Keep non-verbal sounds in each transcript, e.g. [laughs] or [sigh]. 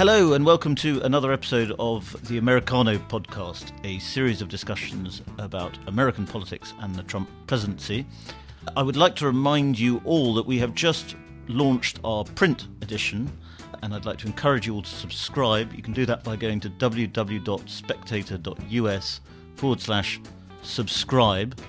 Hello, and welcome to another episode of the Americano podcast, a series of discussions about American politics and the Trump presidency. I would like to remind you all that we have just launched our print edition, and I'd like to encourage you all to subscribe. You can do that by going to www.spectator.us forward slash subscribe,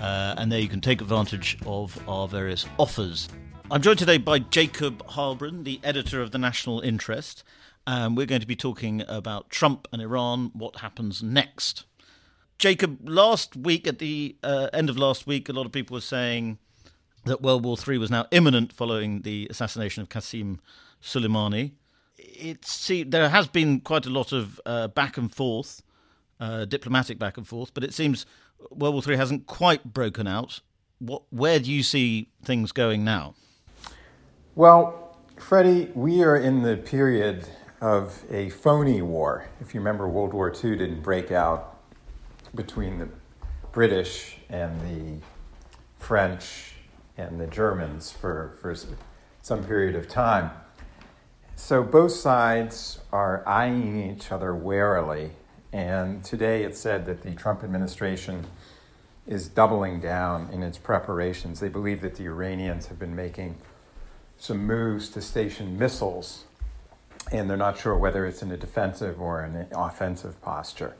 uh, and there you can take advantage of our various offers. I'm joined today by Jacob Heilbrunn, the editor of The National Interest, and we're going to be talking about Trump and Iran, what happens next. Jacob, last week, at the uh, end of last week, a lot of people were saying that World War III was now imminent following the assassination of Qasem Soleimani. It see, there has been quite a lot of uh, back and forth, uh, diplomatic back and forth, but it seems World War III hasn't quite broken out. What, where do you see things going now? Well, Freddie, we are in the period of a phony war. If you remember, World War II didn't break out between the British and the French and the Germans for, for some period of time. So both sides are eyeing each other warily. And today it said that the Trump administration is doubling down in its preparations. They believe that the Iranians have been making some moves to station missiles, and they're not sure whether it's in a defensive or an offensive posture.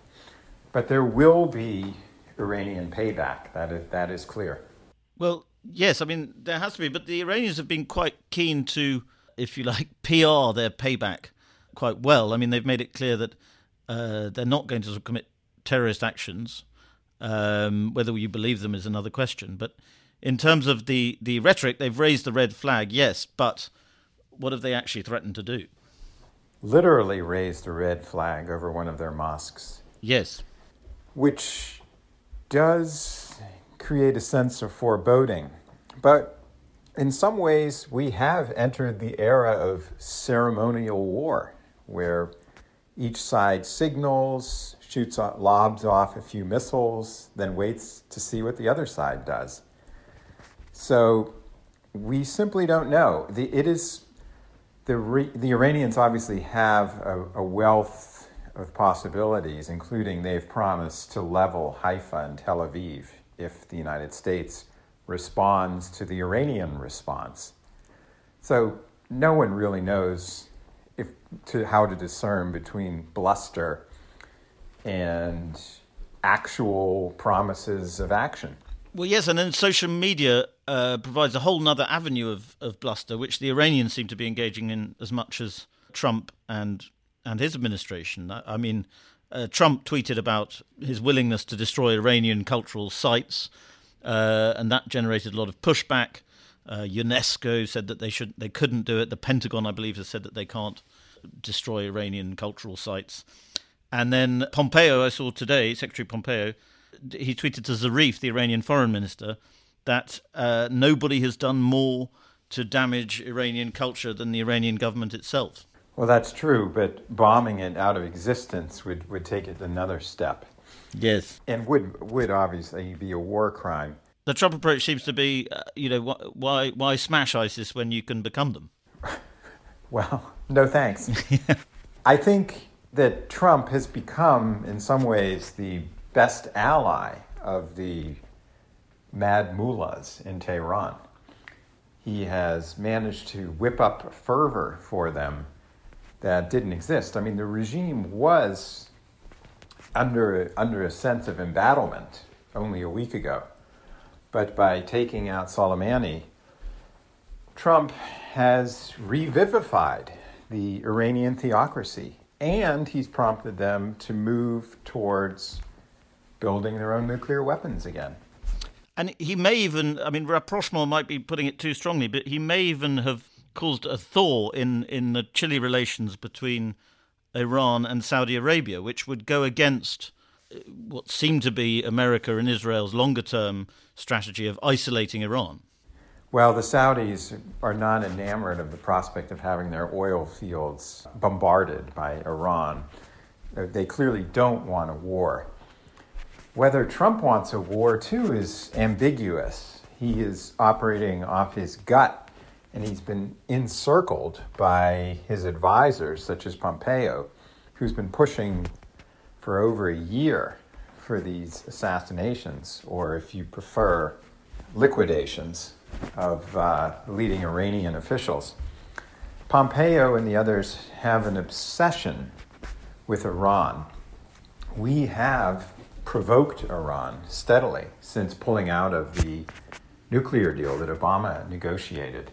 But there will be Iranian payback. That is, that is clear. Well, yes, I mean, there has to be, but the Iranians have been quite keen to, if you like, [laughs] PR their payback quite well. I mean, they've made it clear that uh, they're not going to commit terrorist actions. Um, whether you believe them is another question. But in terms of the, the rhetoric, they've raised the red flag, yes, but what have they actually threatened to do? Literally raised a red flag over one of their mosques. Yes. Which does create a sense of foreboding. But in some ways, we have entered the era of ceremonial war, where each side signals, shoots, lobs off a few missiles, then waits to see what the other side does. So we simply don't know. The, it is the, the Iranians obviously have a, a wealth of possibilities, including they've promised to level Haifa and Tel Aviv if the United States responds to the Iranian response. So no one really knows if, to, how to discern between bluster and actual promises of action. Well, yes, and then social media uh, provides a whole other avenue of, of bluster, which the Iranians seem to be engaging in as much as Trump and and his administration. I, I mean, uh, Trump tweeted about his willingness to destroy Iranian cultural sites, uh, and that generated a lot of pushback. Uh, UNESCO said that they should they couldn't do it. The Pentagon, I believe, has said that they can't destroy Iranian cultural sites. And then Pompeo, I saw today, Secretary Pompeo, he tweeted to Zarif, the Iranian foreign minister, that uh, nobody has done more to damage Iranian culture than the Iranian government itself. Well, that's true, but bombing it out of existence would, would take it another step. Yes. And would, would obviously be a war crime. The Trump approach seems to be, uh, you know, why, why smash ISIS when you can become them? [laughs] well, no thanks. I think that Trump has become, in some ways, the best ally of the mad mullahs in Tehran. He has managed to whip up fervor for them that didn't exist. I mean, the regime was under, under a sense of embattlement only a week ago. But by taking out Soleimani, Trump has revivified the Iranian theocracy and he's prompted them to move towards building their own nuclear weapons again. And he may even, I mean, rapprochement might be putting it too strongly, but he may even have caused a thaw in, in the chilly relations between Iran and Saudi Arabia, which would go against uh, what seemed to be America and Israel's longer term strategy of isolating Iran. Well, the Saudis are not enamored of the prospect of having their oil fields bombarded by Iran. They clearly don't want a war. Whether Trump wants a war, too, is ambiguous. He is operating off his gut And he's been encircled by his advisors, such as Pompeo, who's been pushing for over a year for these assassinations, or if you prefer, liquidations of uh, leading Iranian officials. Pompeo and the others have an obsession with Iran. We have provoked Iran steadily since pulling out of the nuclear deal that Obama negotiated.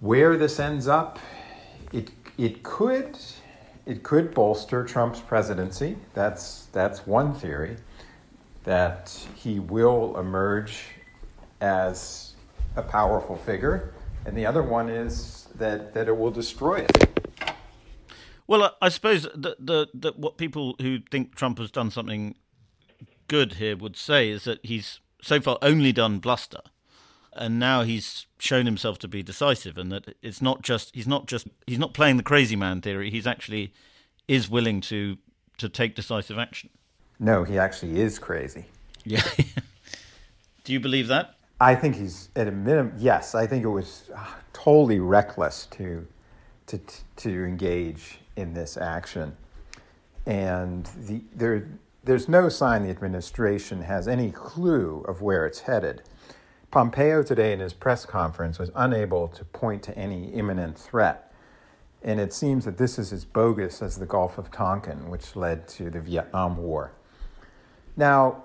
Where this ends up, it, it could it could bolster Trump's presidency. That's that's one theory that he will emerge as a powerful figure, and the other one is that that it will destroy it. Well, I suppose that the, the what people who think Trump has done something good here would say is that he's so far only done bluster, and now he's shown himself to be decisive, and that it's not just he's not just he's not playing the crazy man theory. He's actually is willing to to take decisive action. No, he actually is crazy. Yeah. [laughs] Do you believe that? I think he's at a minimum. Yes, I think it was uh, totally reckless to to to engage in this action, and the there there's no sign the administration has any clue of where it's headed. Pompeo today in his press conference was unable to point to any imminent threat. And it seems that this is as bogus as the Gulf of Tonkin, which led to the Vietnam War. Now,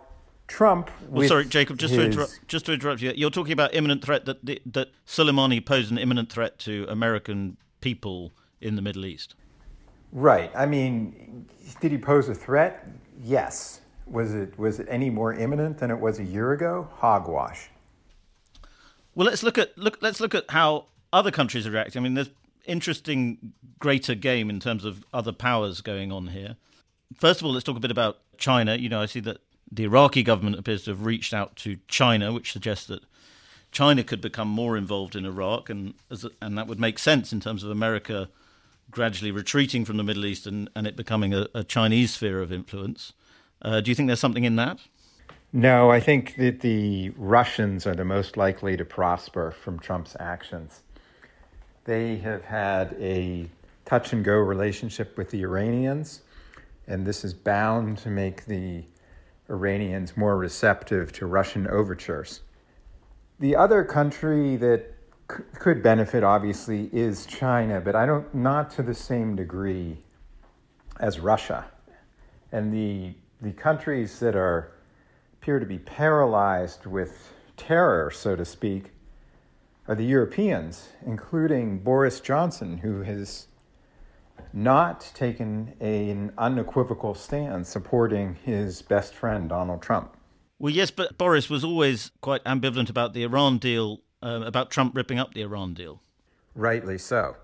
Trump. Well, sorry, Jacob. Just his... to interrupt, just to interrupt you, you're talking about imminent threat that that Soleimani posed an imminent threat to American people in the Middle East. Right. I mean, did he pose a threat? Yes. Was it was it any more imminent than it was a year ago? Hogwash. Well, let's look at look. Let's look at how other countries are reacting. I mean, there's interesting greater game in terms of other powers going on here. First of all, let's talk a bit about China. You know, I see that the Iraqi government appears to have reached out to China, which suggests that China could become more involved in Iraq, and and that would make sense in terms of America gradually retreating from the Middle East and, and it becoming a, a Chinese sphere of influence. Uh, do you think there's something in that? No, I think that the Russians are the most likely to prosper from Trump's actions. They have had a touch and go relationship with the Iranians, and this is bound to make the Iranians more receptive to Russian overtures. The other country that could benefit, obviously, is China, but I don't not to the same degree as Russia. And the the countries that are appear to be paralyzed with terror, so to speak, are the Europeans, including Boris Johnson, who has not taken an unequivocal stand supporting his best friend, Donald Trump. Well, yes, but Boris was always quite ambivalent about the Iran deal, uh, about Trump ripping up the Iran deal. Rightly so.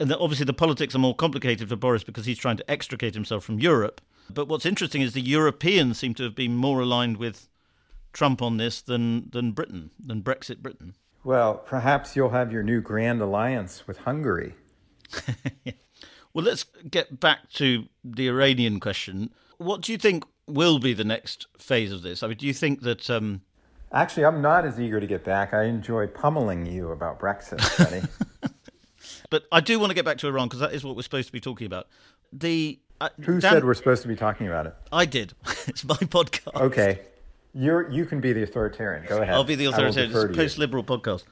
And obviously, the politics are more complicated for Boris because he's trying to extricate himself from Europe. But what's interesting is the Europeans seem to have been more aligned with Trump on this than, than Britain, than Brexit Britain. Well, perhaps you'll have your new grand alliance with Hungary. [laughs] Well, let's get back to the Iranian question. What do you think will be the next phase of this? I mean, do you think that. Um... Actually, I'm not as eager to get back. I enjoy pummeling you about Brexit, Benny. [laughs] but I do want to get back to Iran because that is what we're supposed to be talking about. The uh, Who Dan... said we're supposed to be talking about it? I did. [laughs] it's my podcast. Okay. You're, you can be the authoritarian. Go ahead. I'll be the authoritarian. It's a post liberal podcast.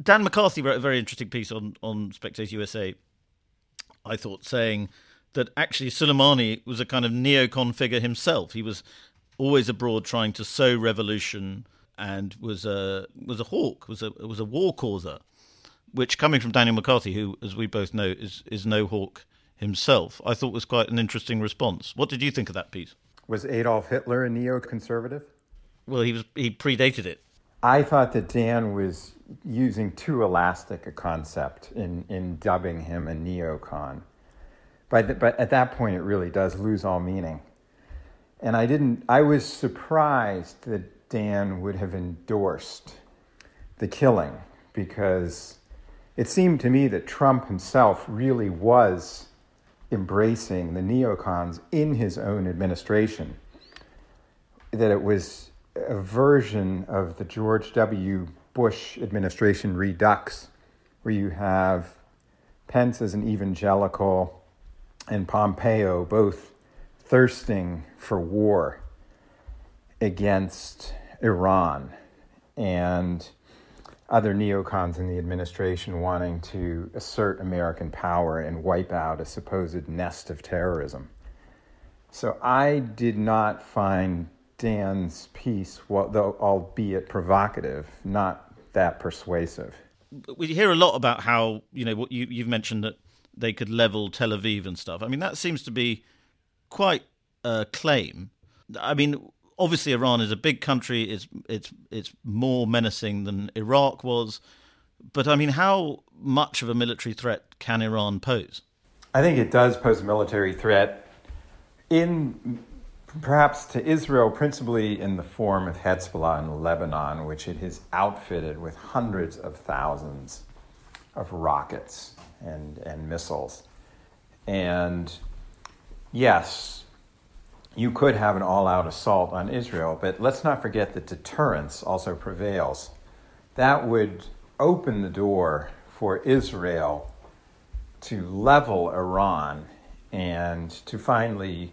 Dan McCarthy wrote a very interesting piece on, on Spectator USA I thought, saying that actually Soleimani was a kind of neocon figure himself. He was always abroad trying to sow revolution and was a was a hawk, was a was a war causer. Which, coming from Daniel McCarthy, who, as we both know, is is no hawk himself, I thought was quite an interesting response. What did you think of that piece? Was Adolf Hitler a neoconservative? Well, he was. He predated it. I thought that Dan was using too elastic a concept in, in dubbing him a neocon. But, but at that point, it really does lose all meaning. And I didn't, I was surprised that Dan would have endorsed the killing because it seemed to me that Trump himself really was embracing the neocons in his own administration. That it was a version of the George W. Bush administration redux where you have Pence as an evangelical and Pompeo both thirsting for war against Iran and other neocons in the administration wanting to assert American power and wipe out a supposed nest of terrorism. So I did not find Dan's piece, though albeit provocative, not that persuasive. We hear a lot about how you know what you, you've mentioned that they could level Tel Aviv and stuff. I mean, that seems to be quite a claim. I mean, obviously Iran is a big country. It's it's it's more menacing than Iraq was. But I mean, how much of a military threat can Iran pose? I think it does pose a military threat in perhaps to Israel, principally in the form of Hezbollah in Lebanon, which it has outfitted with hundreds of thousands of rockets and, and missiles. And yes, you could have an all out assault on Israel, but let's not forget that deterrence also prevails. That would open the door for Israel to level Iran and to finally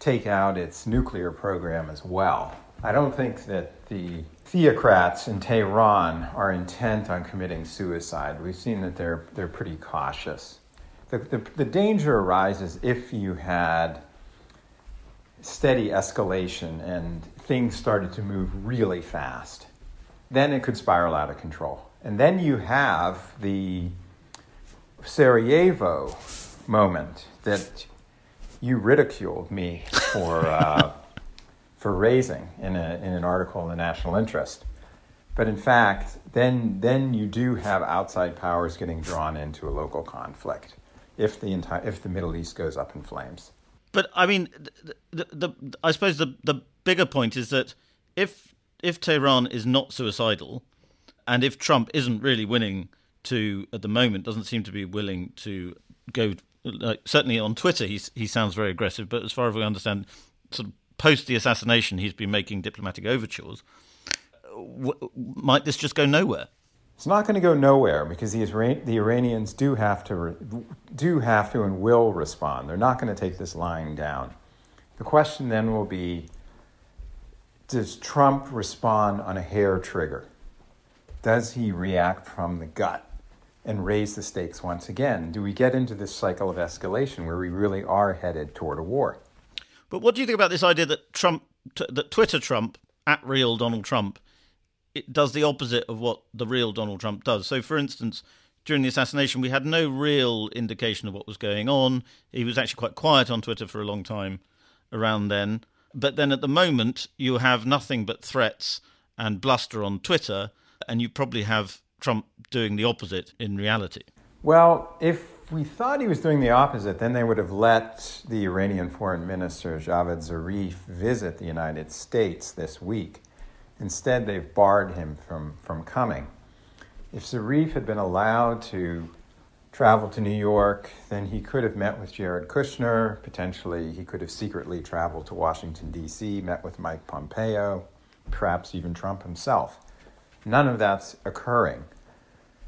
take out its nuclear program as well. I don't think that the theocrats in Tehran are intent on committing suicide. We've seen that they're, they're pretty cautious. The, the, the danger arises if you had steady escalation and things started to move really fast. Then it could spiral out of control. And then you have the Sarajevo moment that you ridiculed me for, uh, [laughs] for raising in, a, in an article in the National Interest. But in fact, then, then you do have outside powers getting drawn into a local conflict if the, entire, if the Middle East goes up in flames. But I mean, the, the, the, I suppose the the bigger point is that if if Tehran is not suicidal, and if Trump isn't really willing to at the moment doesn't seem to be willing to go like certainly on Twitter he he sounds very aggressive, but as far as we understand, sort of post the assassination he's been making diplomatic overtures. W- might this just go nowhere? It's not going to go nowhere because the, Isra- the Iranians do have to re- do have to and will respond. They're not going to take this lying down. The question then will be: Does Trump respond on a hair trigger? Does he react from the gut and raise the stakes once again? Do we get into this cycle of escalation where we really are headed toward a war? But what do you think about this idea that Trump, that Twitter Trump at real Donald Trump it does the opposite of what the real Donald Trump does. So, for instance, during the assassination, we had no real indication of what was going on. He was actually quite quiet on Twitter for a long time around then. But then at the moment, you have nothing but threats and bluster on Twitter, and you probably have Trump doing the opposite in reality. Well, if we thought he was doing the opposite, then they would have let the Iranian foreign minister, Javad Zarif, visit the United States this week. Instead, they've barred him from, from coming. If Zarif had been allowed to travel to New York, then he could have met with Jared Kushner. Potentially, he could have secretly traveled to Washington, D.C., met with Mike Pompeo, perhaps even Trump himself. None of that's occurring.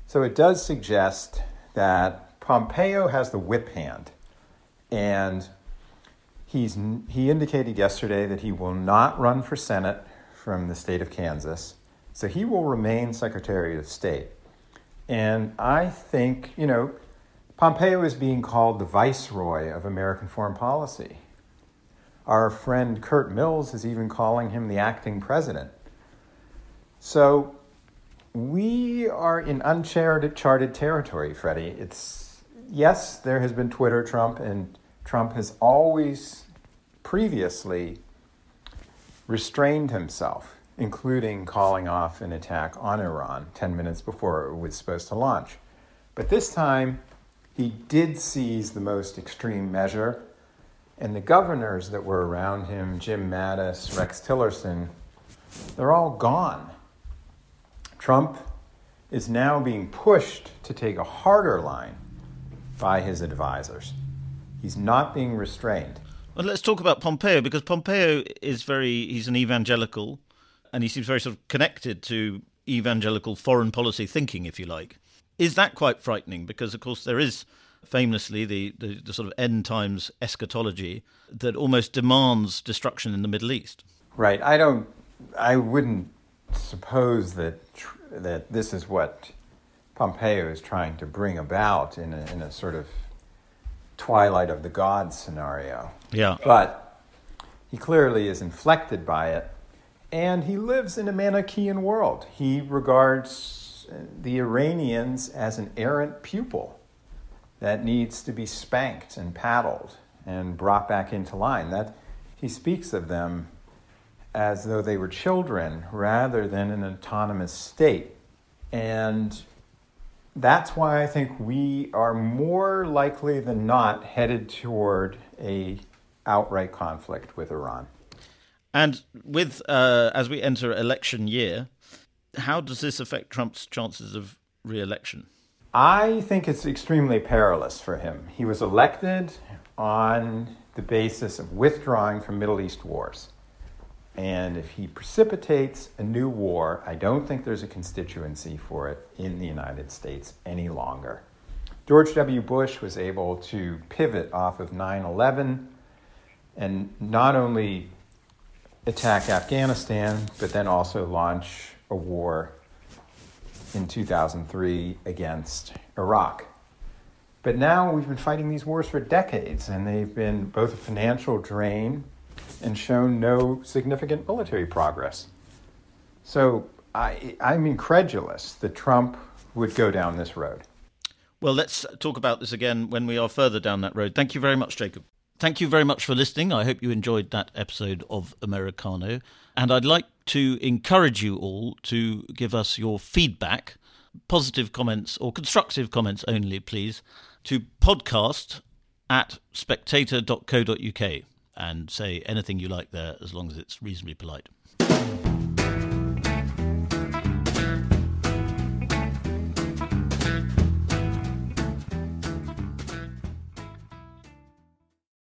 So it does suggest that Pompeo has the whip hand. And he's, he indicated yesterday that he will not run for Senate from the state of Kansas. So he will remain Secretary of State. And I think, you know, Pompeo is being called the viceroy of American foreign policy. Our friend Curt Mills is even calling him the acting president. So we are in uncharted territory, Freddie. It's yes, there has been Twitter Trump, and Trump has always previously restrained himself, including calling off an attack on Iran 10 minutes before it was supposed to launch. But this time, he did seize the most extreme measure, and the governors that were around him, Jim Mattis, Rex Tillerson, they're all gone. Trump is now being pushed to take a harder line by his advisors. He's not being restrained. Well, let's talk about Pompeo because Pompeo is very, he's an evangelical and he seems very sort of connected to evangelical foreign policy thinking, if you like. Is that quite frightening? Because, of course, there is famously the, the, the, sort of end times eschatology that almost demands destruction in the Middle East. Right. I don't, I wouldn't suppose that, that this is what Pompeo is trying to bring about in a, in a sort of twilight of the gods scenario. Yeah. But he clearly is inflected by it, and he lives in a Manichaean world. He regards the Iranians as an errant pupil that needs to be spanked and paddled and brought back into line. That he speaks of them as though they were children rather than an autonomous state. And that's why I think we are more likely than not headed toward a outright conflict with Iran. And with uh, as we enter election year, how does this affect Trump's chances of re-election? I think it's extremely perilous for him. He was elected on the basis of withdrawing from Middle East wars. And if he precipitates a new war, I don't think there's a constituency for it in the United States any longer. George W. Bush was able to pivot off of 9 11 and not only attack Afghanistan, but then also launch a war in 2003 against Iraq. But now we've been fighting these wars for decades, and they've been both a financial drain and shown no significant military progress. So I, I'm incredulous that Trump would go down this road. Well, let's talk about this again when we are further down that road. Thank you very much, Jacob. Thank you very much for listening. I hope you enjoyed that episode of Americano. And I'd like to encourage you all to give us your feedback, positive comments or constructive comments only, please, to podcast at spectator.co.uk and say anything you like there as long as it's reasonably polite.